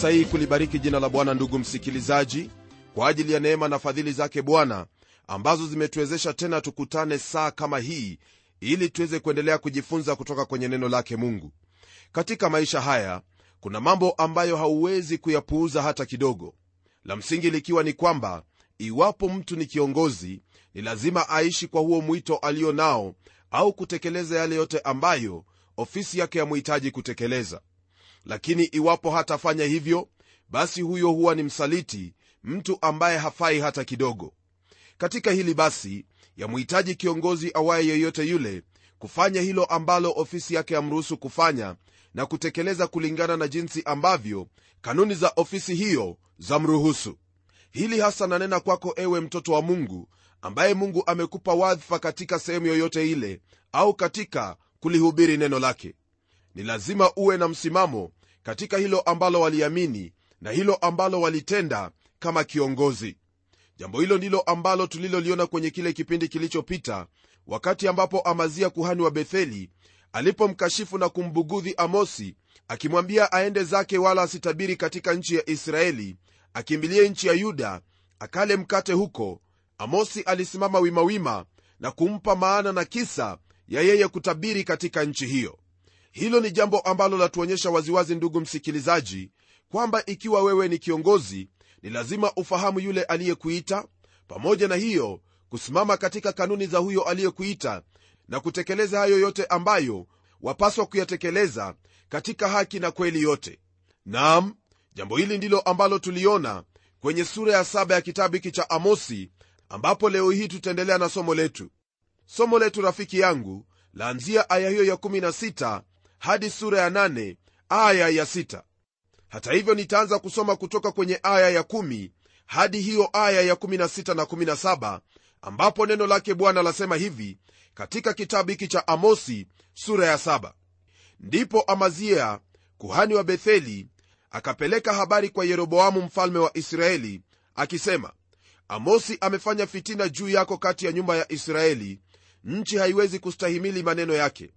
Fursa kulibariki jina la bwana ndugu msikilizaji kwa ajili ya neema na fadhili zake bwana ambazo zimetuwezesha tena tukutane saa kama hii ili tuweze kuendelea kujifunza kutoka kwenye neno lake mungu. Katika maisha haya kuna mambo ambayo hauwezi kuyapuuza hata kidogo. La msingi likiwa ni kwamba iwapo mtu ni kiongozi ni lazima aishi kwa huo mwito alio nao au kutekeleza yale yote ambayo ofisi yake yamhitaji kutekeleza lakini iwapo hatafanya hivyo basi huyo huwa ni msaliti mtu ambaye hafai hata kidogo. Katika hili basi yamhitaji kiongozi awaye yeyote yule kufanya hilo ambalo ofisi yake yamruhusu kufanya na kutekeleza kulingana na jinsi ambavyo kanuni za ofisi hiyo zamruhusu. Hili hasa nanena kwako ewe mtoto wa mungu ambaye mungu amekupa wadhifa katika sehemu yoyote ile au katika kulihubiri neno lake. Ni lazima uwe na msimamo katika hilo ambalo waliamini na hilo ambalo walitenda kama kiongozi. Jambo hilo ndilo ambalo tuliloliona kwenye kile kipindi kilichopita wakati ambapo amazia kuhani wa betheli alipomkashifu na kumbugudhi amosi akimwambia aende zake wala asitabiri katika nchi ya israeli akimbilie nchi ya yuda akale mkate huko amosi alisimama wimawima na kumpa maana na kisa ya yeye kutabiri katika nchi hiyo hilo ni jambo ambalo latuonyesha waziwazi ndugu msikilizaji kwamba ikiwa wewe ni kiongozi ni lazima ufahamu yule aliyekuita pamoja na hiyo kusimama katika kanuni za huyo aliyekuita na kutekeleza hayo yote ambayo wapaswa kuyatekeleza katika haki na kweli yote. Nam jambo hili ndilo ambalo tuliona kwenye sura ya saba ya kitabu hiki cha amosi ambapo leo hii tutaendelea na somo letu. Somo letu rafiki yangu laanzia aya hiyo ya 16 hadi sura ya nane aya ya 6 hata hivyo nitaanza kusoma kutoka kwenye aya ya 1 hadi hiyo aya ya 16 na 17 ambapo neno lake bwana lasema hivi katika kitabu hiki cha amosi sura ya 7 ndipo amazia kuhani wa betheli akapeleka habari kwa yeroboamu mfalme wa israeli akisema amosi amefanya fitina juu yako kati ya nyumba ya israeli. Nchi haiwezi kustahimili maneno yake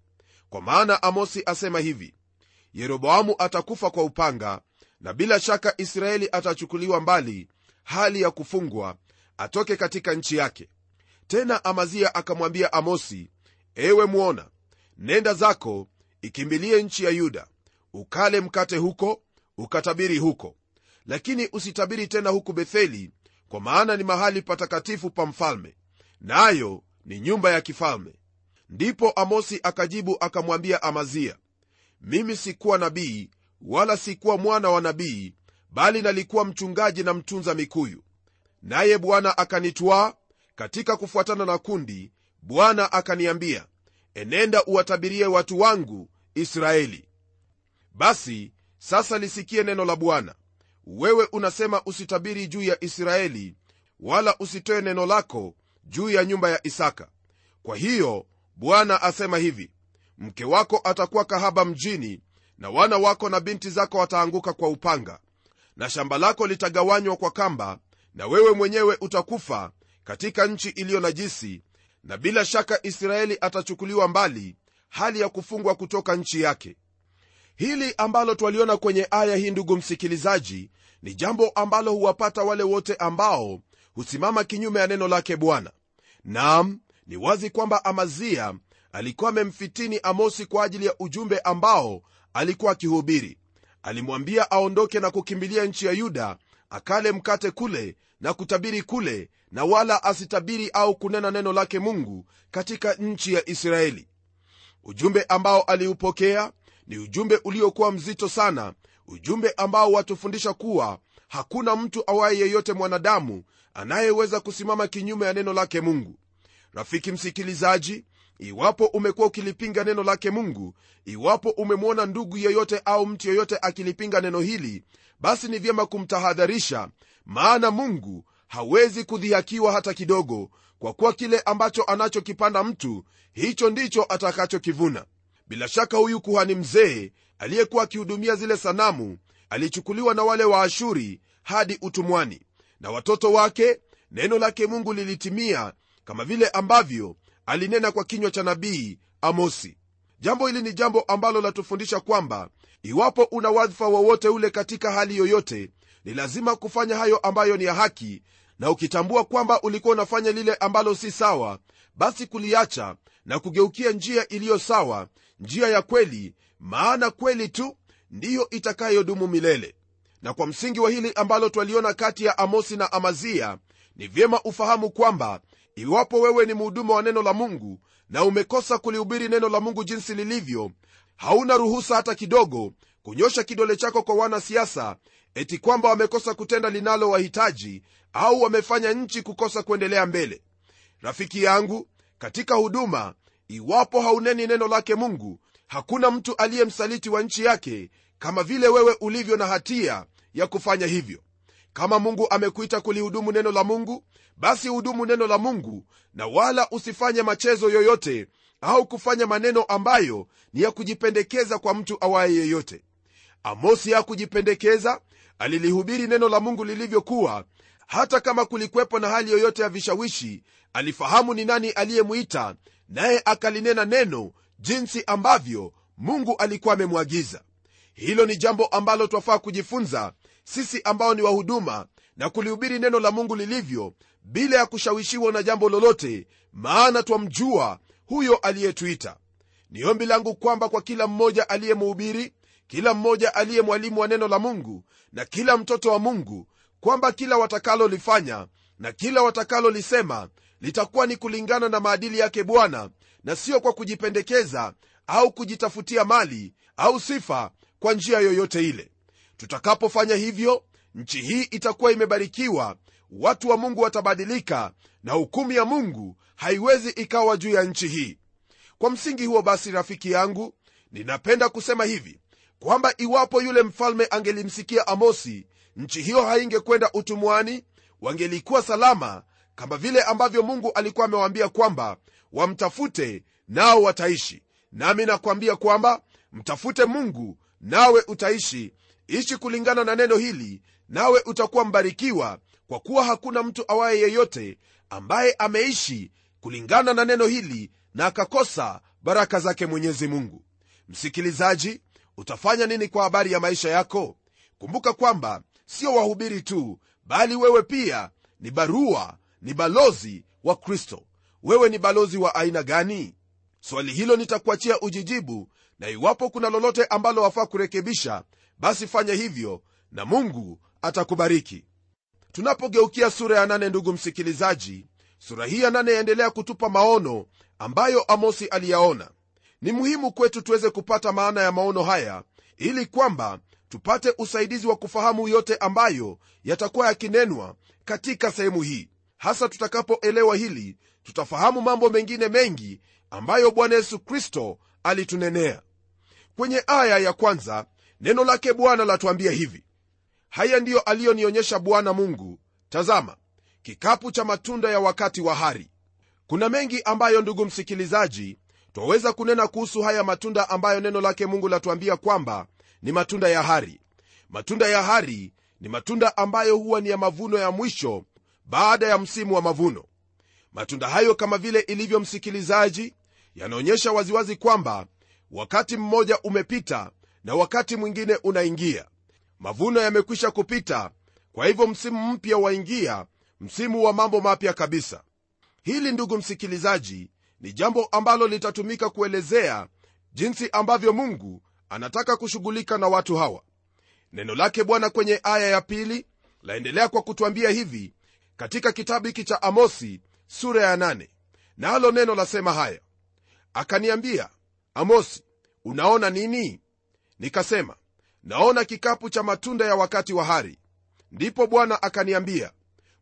kwa maana amosi asema hivi yeroboamu atakufa kwa upanga na bila shaka israeli atachukuliwa mbali hali ya kufungwa atoke katika nchi yake. Tena amazia akamwambia amosi ewe mwona nenda zako ikimbilie nchi ya yuda ukale mkate huko ukatabiri huko. Lakini usitabiri tena huku betheli kwa maana ni mahali patakatifu pa mfalme nayo ni nyumba ya kifalme ndipo amosi akajibu akamwambia amazia mimi sikuwa nabii wala sikuwa mwana wa nabii bali nalikuwa mchungaji na mtunza mikuyu. Naye bwana akanitwaa katika kufuatana na kundi bwana akaniambia enenda uwatabirie watu wangu israeli. Basi sasa lisikie neno la bwana. Wewe unasema usitabiri juu ya israeli wala usitoe neno lako juu ya nyumba ya isaka. Kwa hiyo bwana asema hivi mke wako atakuwa kahaba mjini na wana wako na binti zako wataanguka kwa upanga na shamba lako litagawanywa kwa kamba na wewe mwenyewe utakufa katika nchi iliyo najisi na bila shaka israeli atachukuliwa mbali hali ya kufungwa kutoka nchi yake. Hili ambalo twaliona kwenye aya hii ndugu msikilizaji ni jambo ambalo huwapata wale wote ambao husimama kinyume ya neno lake bwana. Nam ni wazi kwamba amazia alikuwa amemfitini amosi kwa ajili ya ujumbe ambao alikuwa akihubiri. Alimwambia aondoke na kukimbilia nchi ya yuda akale mkate kule na kutabiri kule na wala asitabiri au kunena neno lake mungu katika nchi ya israeli. Ujumbe ambao aliupokea ni ujumbe uliokuwa mzito sana ujumbe ambao watufundisha kuwa hakuna mtu awaye yeyote mwanadamu anayeweza kusimama kinyume ya neno lake mungu rafiki msikilizaji iwapo umekuwa ukilipinga neno lake mungu iwapo umemwona ndugu yeyote au mtu yeyote akilipinga neno hili basi ni vyema kumtahadharisha maana mungu hawezi kudhihakiwa hata kidogo kwa kuwa kile ambacho anachokipanda mtu hicho ndicho atakachokivuna. Bila shaka huyu kuhani mzee aliyekuwa akihudumia zile sanamu alichukuliwa na wale waashuri hadi utumwani. Na watoto wake neno lake mungu lilitimia kama vile ambavyo alinena kwa kinywa cha nabii amosi. Jambo hili ni jambo ambalo latufundisha kwamba iwapo una wadhifa wowote ule katika hali yoyote ni lazima kufanya hayo ambayo ni ya haki na ukitambua kwamba ulikuwa unafanya lile ambalo si sawa basi kuliacha na kugeukia njia iliyo sawa njia ya kweli maana kweli tu ndiyo itakayodumu milele. Na kwa msingi wa hili ambalo twaliona kati ya amosi na amazia ni vyema ufahamu kwamba iwapo wewe ni mhuduma wa neno la mungu na umekosa kulihubiri neno la mungu jinsi lilivyo hauna ruhusa hata kidogo kunyosha kidole chako kwa wanasiasa eti kwamba wamekosa kutenda linalowahitaji au wamefanya nchi kukosa kuendelea mbele. Rafiki yangu katika huduma iwapo hauneni neno lake mungu hakuna mtu aliye msaliti wa nchi yake kama vile wewe ulivyo na hatia ya kufanya hivyo kama mungu amekuita kulihudumu neno la mungu basi hudumu neno la mungu na wala usifanye machezo yoyote au kufanya maneno ambayo ni ya kujipendekeza kwa mtu awaye yeyote. Amosi hakujipendekeza alilihubiri neno la mungu lilivyokuwa hata kama kulikwepo na hali yoyote ya vishawishi alifahamu ni nani aliyemwita naye akalinena neno jinsi ambavyo mungu alikuwa amemwagiza hilo ni jambo ambalo twafaa kujifunza sisi ambao ni wahuduma na kulihubiri neno la mungu lilivyo bila ya kushawishiwa na jambo lolote maana twamjua huyo aliyetuita. Ni ombi langu kwamba kwa kila mmoja aliyemhubiri kila mmoja aliye mwalimu wa neno la mungu na kila mtoto wa mungu kwamba kila watakalolifanya na kila watakalolisema litakuwa ni kulingana na maadili yake bwana na sio kwa kujipendekeza au kujitafutia mali au sifa kwa njia yoyote ile. Tutakapofanya hivyo nchi hii itakuwa imebarikiwa watu wa mungu watabadilika na hukumu ya mungu haiwezi ikawa juu ya nchi hii. Kwa msingi huo basi rafiki yangu ninapenda kusema hivi kwamba iwapo yule mfalme angelimsikia amosi nchi hiyo haingekwenda utumwani wangelikuwa salama kama vile ambavyo mungu alikuwa amewaambia kwamba wamtafute nao wataishi. Nami nakwambia kwamba mtafute mungu nawe utaishi. Ishi kulingana na neno hili nawe utakuwa mbarikiwa kwa kuwa hakuna mtu awaye yeyote ambaye ameishi kulingana na neno hili na akakosa baraka zake mwenyezi mungu. Msikilizaji utafanya nini kwa habari ya maisha yako? Kumbuka kwamba sio wahubiri tu bali wewe pia ni barua ni balozi wa kristo. Wewe ni balozi wa aina gani? Swali hilo nitakuachia ujijibu na iwapo kuna lolote ambalo wafaa kurekebisha basi fanya hivyo na mungu atakubariki. Tunapogeukia sura ya nane ndugu msikilizaji sura hii ya nane yaendelea kutupa maono ambayo amosi aliyaona. Ni muhimu kwetu tuweze kupata maana ya maono haya ili kwamba tupate usaidizi wa kufahamu yote ambayo yatakuwa yakinenwa katika sehemu hii. Hasa tutakapoelewa hili tutafahamu mambo mengine mengi ambayo bwana yesu kristo alitunenea kwenye aya ya kwanza neno lake bwana latuambia hivi. Haya ndiyo aliyonionyesha bwana mungu. Tazama kikapu cha matunda ya wakati wa hari. Kuna mengi ambayo ndugu msikilizaji twaweza kunena kuhusu haya matunda ambayo neno lake mungu latuambia kwamba ni matunda ya hari. Matunda ya hari ni matunda ambayo huwa ni ya mavuno ya mwisho baada ya msimu wa mavuno. Matunda hayo kama vile ilivyo msikilizaji yanaonyesha waziwazi kwamba wakati mmoja umepita na wakati mwingine unaingia. Mavuno yamekwisha kupita kwa hivyo msimu mpya waingia msimu wa mambo mapya kabisa. Hili ndugu msikilizaji ni jambo ambalo litatumika kuelezea jinsi ambavyo mungu anataka kushughulika na watu hawa. Neno lake bwana kwenye aya ya pili laendelea kwa kutwambia hivi katika kitabu hiki cha amosi sura ya nane. Nalo neno lasema haya akaniambia amosi unaona nini? Nikasema naona kikapu cha matunda ya wakati wa hari. Ndipo bwana akaniambia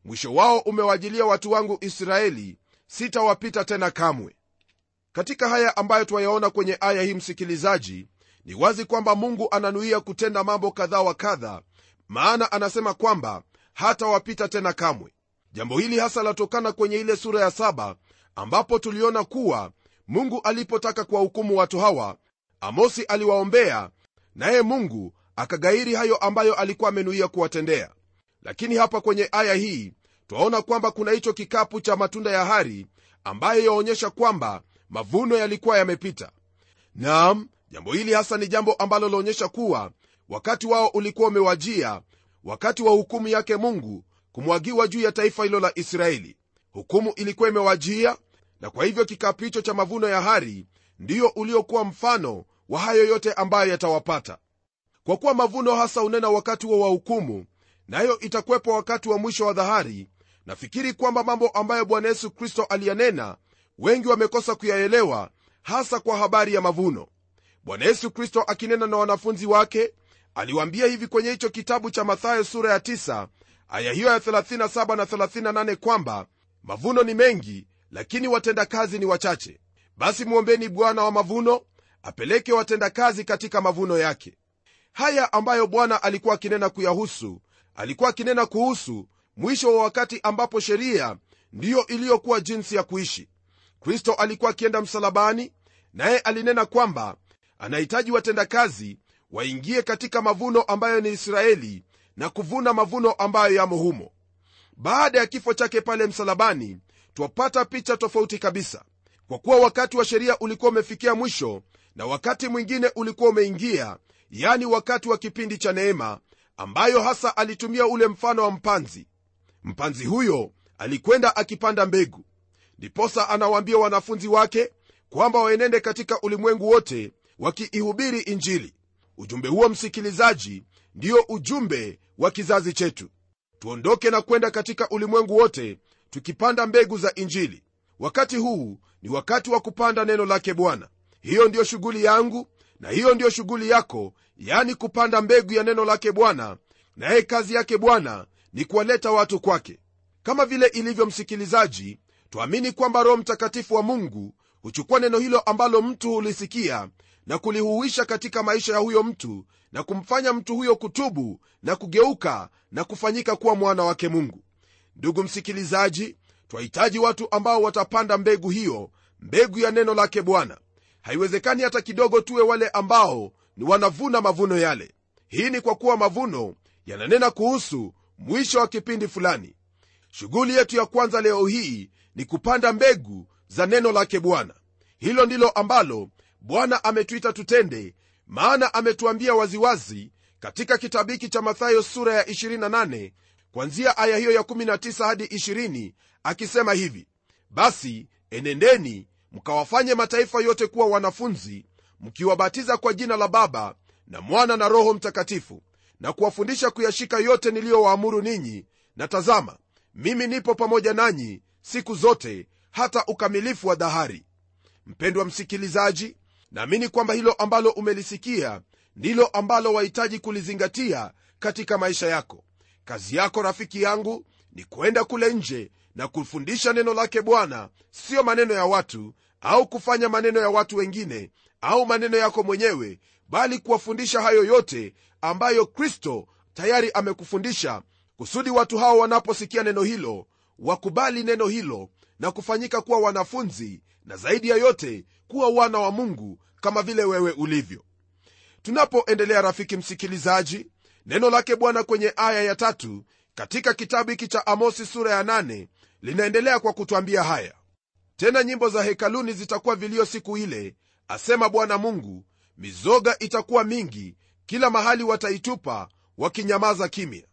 mwisho wao umewajilia watu wangu israeli sitawapita tena kamwe. Katika haya ambayo twayaona kwenye aya hii msikilizaji ni wazi kwamba mungu ananuia kutenda mambo kadha wa kadha maana anasema kwamba hatawapita tena kamwe. Jambo hili hasa latokana kwenye ile sura ya saba ambapo tuliona kuwa mungu alipotaka kuwahukumu watu hawa amosi aliwaombea naye mungu akagairi hayo ambayo alikuwa amenuia kuwatendea. Lakini hapa kwenye aya hii twaona kwamba kuna hicho kikapu cha matunda ya hari ambayo yaonyesha kwamba mavuno yalikuwa yamepita. Naam jambo hili hasa ni jambo ambalo laonyesha kuwa wakati wao ulikuwa umewajia wakati wa hukumu yake mungu kumwagiwa juu ya taifa hilo la israeli. Hukumu ilikuwa imewajia na kwa hivyo kikapu hicho cha mavuno ya hari ndiyo uliokuwa mfano wa hayo yote ambayo yatawapata. Kwa kuwa mavuno hasa unena wakati wa wahukumu nayo itakwepwa wakati wa mwisho wa dhahari nafikiri kwamba mambo ambayo bwana yesu kristo aliyanena wengi wamekosa kuyaelewa hasa kwa habari ya mavuno. Bwana yesu kristo akinena na wanafunzi wake aliwaambia hivi kwenye hicho kitabu cha mathayo sura ya 9 aya hiyo ya 37 na 38 kwamba mavuno ni mengi lakini watendakazi ni wachache. Basi mwombeni bwana wa mavuno apeleke watendakazi katika mavuno yake. Haya ambayo bwana alikuwa akinena kuyahusu alikuwa akinena kuhusu mwisho wa wakati ambapo sheria ndiyo iliyokuwa jinsi ya kuishi. Kristo alikuwa akienda msalabani naye alinena kwamba anahitaji watendakazi waingie katika mavuno ambayo ni israeli na kuvuna mavuno ambayo yamo humo. Baada ya kifo chake pale msalabani twapata picha tofauti kabisa kwa kuwa wakati wa sheria ulikuwa umefikia mwisho na wakati mwingine ulikuwa umeingia yani wakati wa kipindi cha neema ambayo hasa alitumia ule mfano wa mpanzi. Mpanzi huyo alikwenda akipanda mbegu. Ndiposa anawaambia wanafunzi wake kwamba waenende katika ulimwengu wote wakiihubiri injili. Ujumbe huo msikilizaji ndiyo ujumbe wa kizazi chetu. Tuondoke na kwenda katika ulimwengu wote tukipanda mbegu za injili. Wakati huu ni wakati wa kupanda neno lake bwana. Hiyo ndiyo shughuli yangu na hiyo ndiyo shughuli yako yani kupanda mbegu ya neno lake bwana naye kazi yake bwana ni kuwaleta watu kwake. Kama vile ilivyo msikilizaji twamini kwamba roho mtakatifu wa mungu huchukua neno hilo ambalo mtu hulisikia na kulihuisha katika maisha ya huyo mtu na kumfanya mtu huyo kutubu na kugeuka na kufanyika kuwa mwana wake mungu ndugu msikilizaji twahitaji watu ambao watapanda mbegu hiyo mbegu ya neno lake bwana. Haiwezekani hata kidogo tuwe wale ambao ni wanavuna mavuno yale. Hii ni kwa kuwa mavuno yananena kuhusu mwisho wa kipindi fulani. Shughuli yetu ya kwanza leo hii ni kupanda mbegu za neno lake bwana. Hilo ndilo ambalo bwana ametuita tutende maana ametuambia waziwazi katika kitabu hiki cha mathayo sura ya 28 kwanzia aya hiyo ya 19 hadi 20 akisema hivi basi enendeni mkawafanye mataifa yote kuwa wanafunzi mkiwabatiza kwa jina la baba na mwana na roho mtakatifu na kuwafundisha kuyashika yote niliyowaamuru ninyi. Na tazama mimi nipo pamoja nanyi siku zote hata ukamilifu wa dhahari mpendwa msikilizaji naamini kwamba hilo ambalo umelisikia ndilo ambalo wahitaji kulizingatia katika maisha yako kazi yako rafiki yangu ni kwenda kule nje na kufundisha neno lake bwana. Siyo maneno ya watu au kufanya maneno ya watu wengine au maneno yako mwenyewe bali kuwafundisha hayo yote ambayo kristo tayari amekufundisha kusudi watu hao wanaposikia neno hilo wakubali neno hilo na kufanyika kuwa wanafunzi na zaidi ya yote kuwa wana wa mungu kama vile wewe ulivyo. Tunapoendelea rafiki msikilizaji neno lake bwana kwenye aya ya tatu katika kitabu hiki cha amosi sura ya nane linaendelea kwa kutwambia haya. Tena nyimbo za hekaluni zitakuwa vilio siku ile asema bwana mungu mizoga itakuwa mingi kila mahali wataitupa wakinyamaza kimya.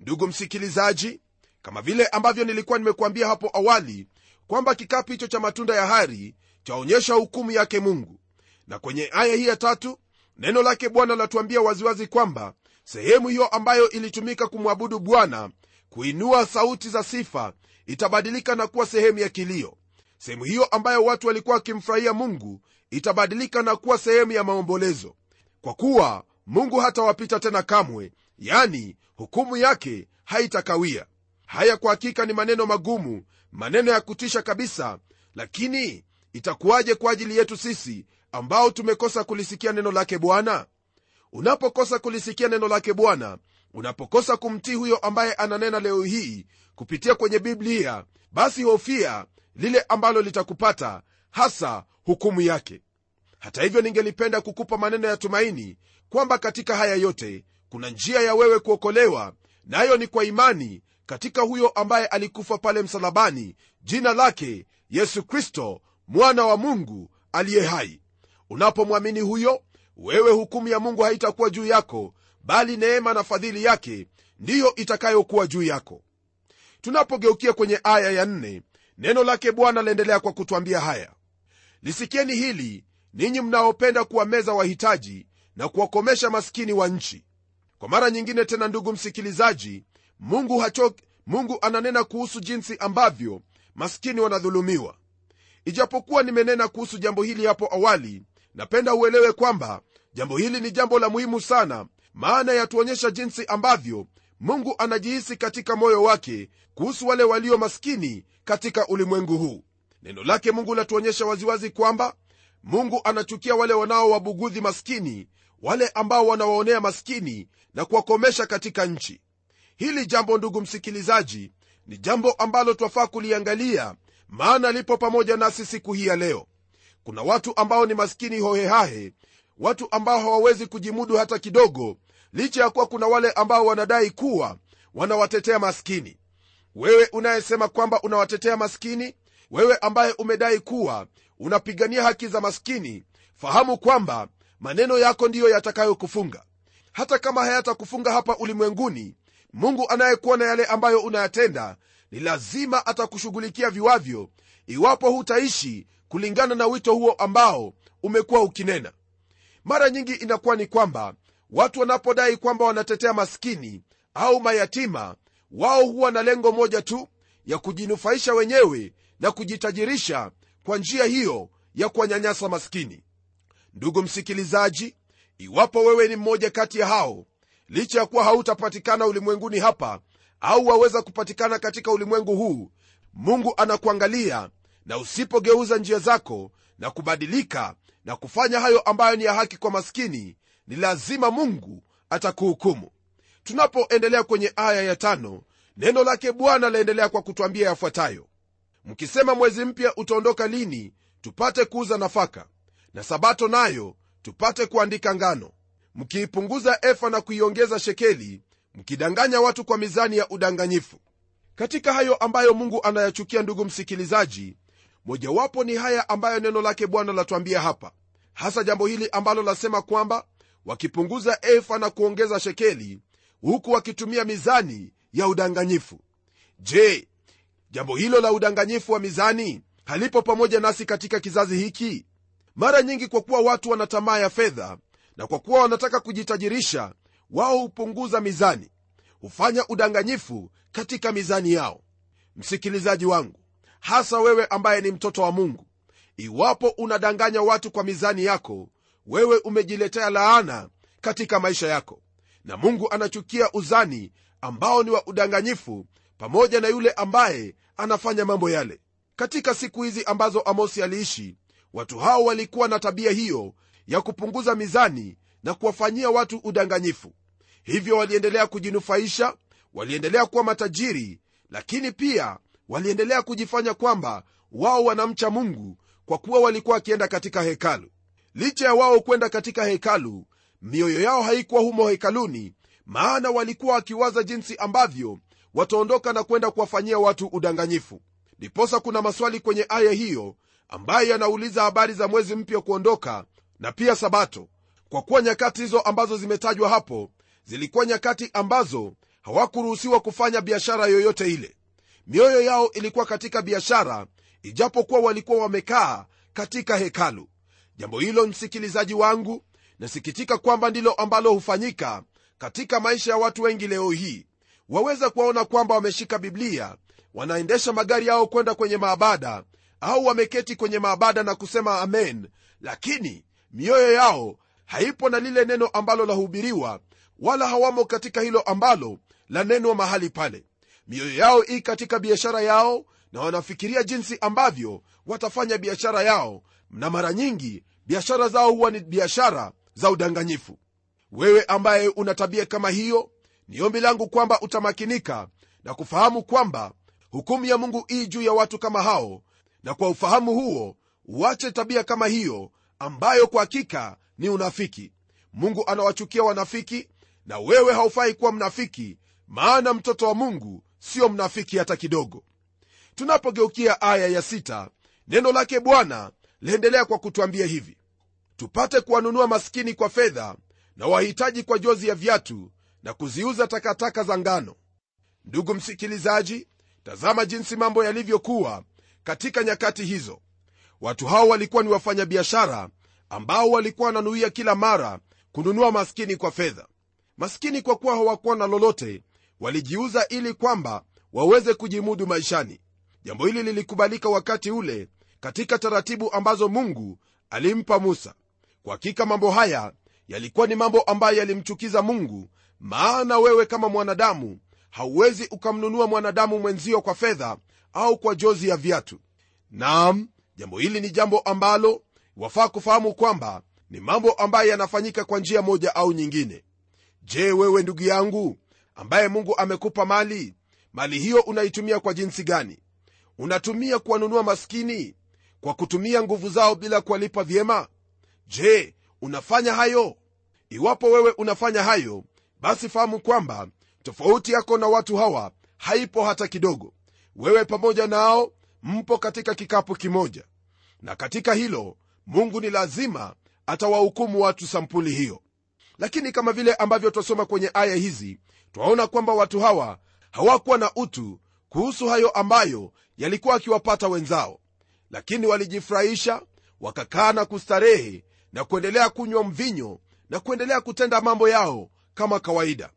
Ndugu msikilizaji kama vile ambavyo nilikuwa nimekuambia hapo awali kwamba kikapu hicho cha matunda ya hari chaonyesha hukumu yake mungu. Na kwenye aya hii ya tatu neno lake bwana latuambia waziwazi kwamba sehemu hiyo ambayo ilitumika kumwabudu bwana kuinua sauti za sifa itabadilika na kuwa sehemu ya kilio. Sehemu hiyo ambayo watu walikuwa wakimfurahia mungu itabadilika na kuwa sehemu ya maombolezo. Kwa kuwa mungu hatawapita tena kamwe yani hukumu yake haitakawia. Haya kwa hakika ni maneno magumu maneno ya kutisha kabisa lakini itakuwaje kwa ajili yetu sisi ambao tumekosa kulisikia neno lake bwana unapokosa kulisikia neno lake bwana unapokosa kumtii huyo ambaye ananena leo hii kupitia kwenye biblia basi hofia lile ambalo litakupata hasa hukumu yake. Hata hivyo ningelipenda kukupa maneno ya tumaini kwamba katika haya yote kuna njia ya wewe kuokolewa nayo na ni kwa imani katika huyo ambaye alikufa pale msalabani jina lake yesu kristo mwana wa mungu aliye hai. Unapomwamini huyo wewe hukumu ya mungu haitakuwa juu yako bali neema na fadhili yake ndiyo itakayokuwa juu yako. Tunapogeukia kwenye aya ya nne neno lake bwana laendelea kwa kutwambia haya. Lisikieni hili ninyi mnaopenda kuwameza wahitaji na kuwakomesha maskini wa nchi. Kwa mara nyingine tena ndugu msikilizaji mungu hachoki mungu ananena kuhusu jinsi ambavyo maskini wanadhulumiwa. Ijapokuwa nimenena kuhusu jambo hili hapo awali napenda uelewe kwamba jambo hili ni jambo la muhimu sana maana yatuonyesha jinsi ambavyo mungu anajihisi katika moyo wake kuhusu wale walio maskini katika ulimwengu huu. Neno lake mungu latuonyesha waziwazi kwamba mungu anachukia wale wanaowabugudhi maskini wale ambao wanawaonea maskini na kuwakomesha katika nchi. Hili jambo ndugu msikilizaji ni jambo ambalo twafaa kuliangalia maana lipo pamoja nasi siku hii ya leo kuna watu ambao ni maskini hohehahe watu ambao hawawezi kujimudu hata kidogo licha ya kuwa kuna wale ambao wanadai kuwa wanawatetea maskini. Wewe unayesema kwamba unawatetea maskini wewe ambaye umedai kuwa unapigania haki za maskini fahamu kwamba maneno yako ndiyo yatakayokufunga. Hata kama hayatakufunga hapa ulimwenguni mungu anayekuona yale ambayo unayatenda ni lazima atakushughulikia viwavyo. Iwapo hutaishi kulingana na wito huo ambao umekuwa ukinena. Mara nyingi inakuwa ni kwamba watu wanapodai kwamba wanatetea maskini au mayatima wao huwa na lengo moja tu ya kujinufaisha wenyewe na kujitajirisha kwa njia hiyo ya kuwanyanyasa maskini. Ndugu msikilizaji iwapo wewe ni mmoja kati ya hao licha ya kuwa hautapatikana ulimwenguni hapa au waweza kupatikana katika ulimwengu huu mungu anakuangalia na usipogeuza njia zako na kubadilika na kufanya hayo ambayo ni ya haki kwa maskini ni lazima mungu atakuhukumu. Tunapoendelea kwenye aya ya tano neno lake bwana laendelea kwa kutwambia yafuatayo. Mkisema mwezi mpya utaondoka lini tupate kuuza nafaka na sabato nayo tupate kuandika ngano. Mkiipunguza efa na kuiongeza shekeli mkidanganya watu kwa mizani ya udanganyifu. Katika hayo ambayo mungu anayachukia ndugu msikilizaji mojawapo ni haya ambayo neno lake bwana latwambia hapa. Hasa jambo hili ambalo lasema kwamba wakipunguza efa na kuongeza shekeli huku wakitumia mizani ya udanganyifu. Je jambo hilo la udanganyifu wa mizani halipo pamoja nasi katika kizazi hiki? Mara nyingi kwa kuwa watu wana tamaa ya fedha na kwa kuwa wanataka kujitajirisha wao hupunguza mizani. Hufanya udanganyifu katika mizani yao. Msikilizaji wangu hasa wewe ambaye ni mtoto wa mungu. Iwapo unadanganya watu kwa mizani yako wewe umejiletea laana katika maisha yako. Na mungu anachukia uzani ambao ni wa udanganyifu pamoja na yule ambaye anafanya mambo yale. Katika siku hizi ambazo amosi aliishi watu hao walikuwa na tabia hiyo ya kupunguza mizani na kuwafanyia watu udanganyifu. Hivyo waliendelea kujinufaisha waliendelea kuwa matajiri lakini pia waliendelea kujifanya kwamba wao wanamcha mungu kwa kuwa walikuwa wakienda katika hekalu. Licha ya wao kwenda katika hekalu mioyo yao haikuwa humo hekaluni maana walikuwa wakiwaza jinsi ambavyo wataondoka na kwenda kuwafanyia watu udanganyifu. Ndiposa kuna maswali kwenye aya hiyo ambayo yanauliza habari za mwezi mpya kuondoka na pia sabato. Kwa kuwa nyakati hizo ambazo zimetajwa hapo zilikuwa nyakati ambazo hawakuruhusiwa kufanya biashara yoyote ile mioyo yao ilikuwa katika biashara ijapokuwa walikuwa wamekaa katika hekalu. Jambo hilo msikilizaji wangu nasikitika kwamba ndilo ambalo hufanyika katika maisha ya watu wengi leo hii. Waweza kuwaona kwamba wameshika biblia wanaendesha magari yao kwenda kwenye maabada au wameketi kwenye maabada na kusema amen. Lakini mioyo yao haipo na lile neno ambalo lahubiriwa wala hawamo katika hilo ambalo lanenwa mahali pale mioyo yao i katika biashara yao na wanafikiria jinsi ambavyo watafanya biashara yao na mara nyingi biashara zao huwa ni biashara za udanganyifu. Wewe ambaye una tabia kama hiyo ni ombi langu kwamba utamakinika na kufahamu kwamba hukumu ya mungu ii juu ya watu kama hao na kwa ufahamu huo uache tabia kama hiyo ambayo kwa hakika ni unafiki. Mungu anawachukia wanafiki na wewe haufai kuwa mnafiki maana mtoto wa mungu sio mnafiki hata kidogo. Tunapogeukia aya ya sita, neno lake bwana laendelea kwa kutwambia hivi. Tupate kuwanunua maskini kwa fedha na wahitaji kwa jozi ya viatu na kuziuza takataka za ngano. Ndugu msikilizaji tazama jinsi mambo yalivyokuwa katika nyakati hizo. Watu hao walikuwa ni wafanyabiashara ambao walikuwa wananuia kila mara kununua maskini kwa fedha. Maskini kwa kuwa hawakuwa na lolote walijiuza ili kwamba waweze kujimudu maishani. Jambo hili lilikubalika wakati ule katika taratibu ambazo mungu alimpa musa. Kwa hakika mambo haya yalikuwa ni mambo ambayo yalimchukiza mungu maana wewe kama mwanadamu hauwezi ukamnunua mwanadamu mwenzio kwa fedha au kwa jozi ya viatu. Naam jambo hili ni jambo ambalo wafaa kufahamu kwamba ni mambo ambayo yanafanyika kwa njia moja au nyingine. Je wewe ndugu yangu ambaye mungu amekupa mali. Mali hiyo unaitumia kwa jinsi gani? Unatumia kuwanunua maskini? Kwa kutumia nguvu zao bila kuwalipa vyema? Je unafanya hayo? Iwapo wewe unafanya hayo basi fahamu kwamba tofauti yako na watu hawa haipo hata kidogo. Wewe pamoja nao mpo katika kikapu kimoja. Na katika hilo mungu ni lazima atawahukumu watu sampuli hiyo. Lakini kama vile ambavyo twasoma kwenye aya hizi twaona kwamba watu hawa hawakuwa na utu kuhusu hayo ambayo yalikuwa akiwapata wenzao. Lakini walijifurahisha wakakaa na kustarehe na kuendelea kunywa mvinyo na kuendelea kutenda mambo yao kama kawaida.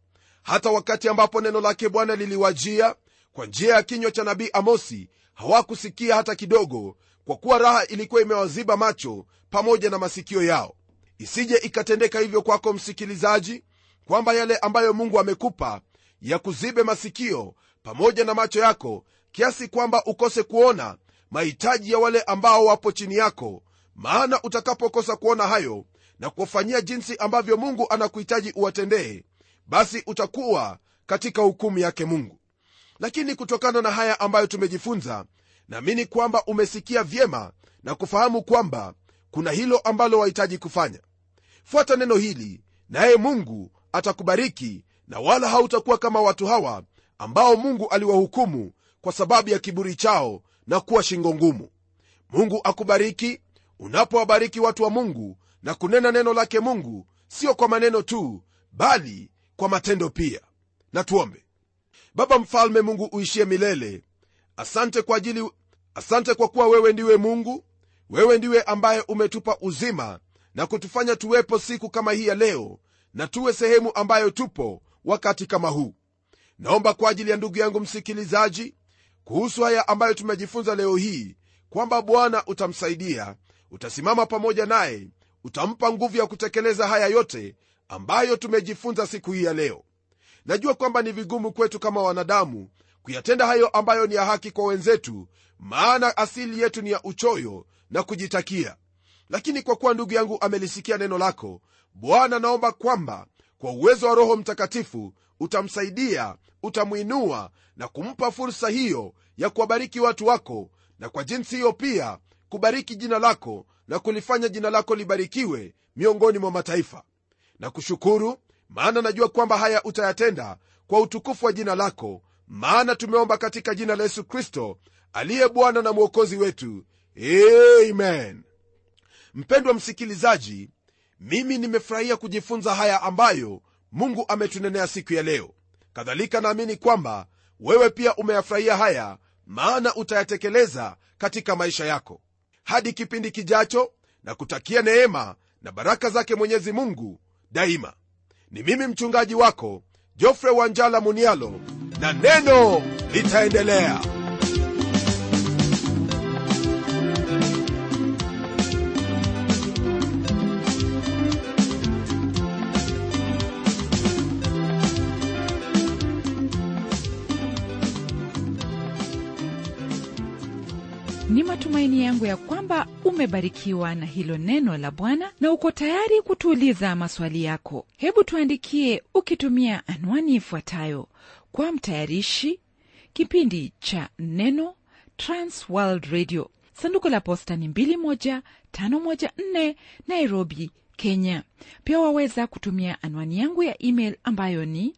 Hata wakati ambapo neno lake bwana liliwajia kwa njia ya kinywa cha nabii amosi hawakusikia hata kidogo kwa kuwa raha ilikuwa imewaziba macho pamoja na masikio yao. Isije ikatendeka hivyo kwako msikilizaji kwamba yale ambayo mungu amekupa ya kuzibe masikio pamoja na macho yako kiasi kwamba ukose kuona mahitaji ya wale ambao wapo chini yako. Maana utakapokosa kuona hayo na kuwafanyia jinsi ambavyo mungu anakuhitaji uwatendee basi utakuwa katika hukumu yake mungu. Lakini kutokana na haya ambayo tumejifunza naamini kwamba umesikia vyema na kufahamu kwamba kuna hilo ambalo wahitaji kufanya. Fuata neno hili naye mungu atakubariki na wala hautakuwa kama watu hawa ambao mungu aliwahukumu kwa sababu ya kiburi chao na kuwa shingo ngumu. Mungu akubariki unapowabariki watu wa mungu na kunena neno lake mungu sio kwa maneno tu bali kwa matendo pia. Na tuombe. Baba mfalme mungu uishie milele asante kwa ajili asante kwa kuwa wewe ndiwe mungu wewe ndiwe ambaye umetupa uzima na kutufanya tuwepo siku kama hii ya leo na tuwe sehemu ambayo tupo wakati kama huu. Naomba kwa ajili ya ndugu yangu msikilizaji kuhusu haya ambayo tumejifunza leo hii kwamba bwana utamsaidia utasimama pamoja naye utampa nguvu ya kutekeleza haya yote ambayo tumejifunza siku hii ya leo. Najua kwamba ni vigumu kwetu kama wanadamu kuyatenda hayo ambayo ni ya haki kwa wenzetu maana asili yetu ni ya uchoyo na kujitakia. Lakini kwa kuwa ndugu yangu amelisikia neno lako bwana naomba kwamba kwa uwezo wa roho mtakatifu utamsaidia utamwinua na kumpa fursa hiyo ya kuwabariki watu wako na kwa jinsi hiyo pia kubariki jina lako na kulifanya jina lako libarikiwe miongoni mwa mataifa. Na kushukuru maana najua kwamba haya utayatenda kwa utukufu wa jina lako maana tumeomba katika jina la yesu kristo aliye bwana na mwokozi wetu. Amen. Mpendwa msikilizaji mimi nimefurahia kujifunza haya ambayo mungu ametunenea siku ya leo. Kadhalika naamini kwamba wewe pia umeyafurahia haya maana utayatekeleza katika maisha yako. Hadi kipindi kijacho na kutakia neema na baraka zake mwenyezi mungu daima. Ni mimi mchungaji wako jofre wanjala munialo na neno litaendelea matumaini yangu ya kwamba umebarikiwa na hilo neno la Bwana na uko tayari kutuuliza maswali yako. Hebu tuandikie ukitumia anwani ifuatayo: kwa mtayarishi kipindi cha Neno, Transworld Radio, sanduku la posta ni 21514 Nairobi, Kenya. Pia waweza kutumia anwani yangu ya email ambayo ni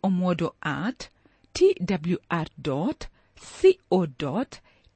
pomodo at twr co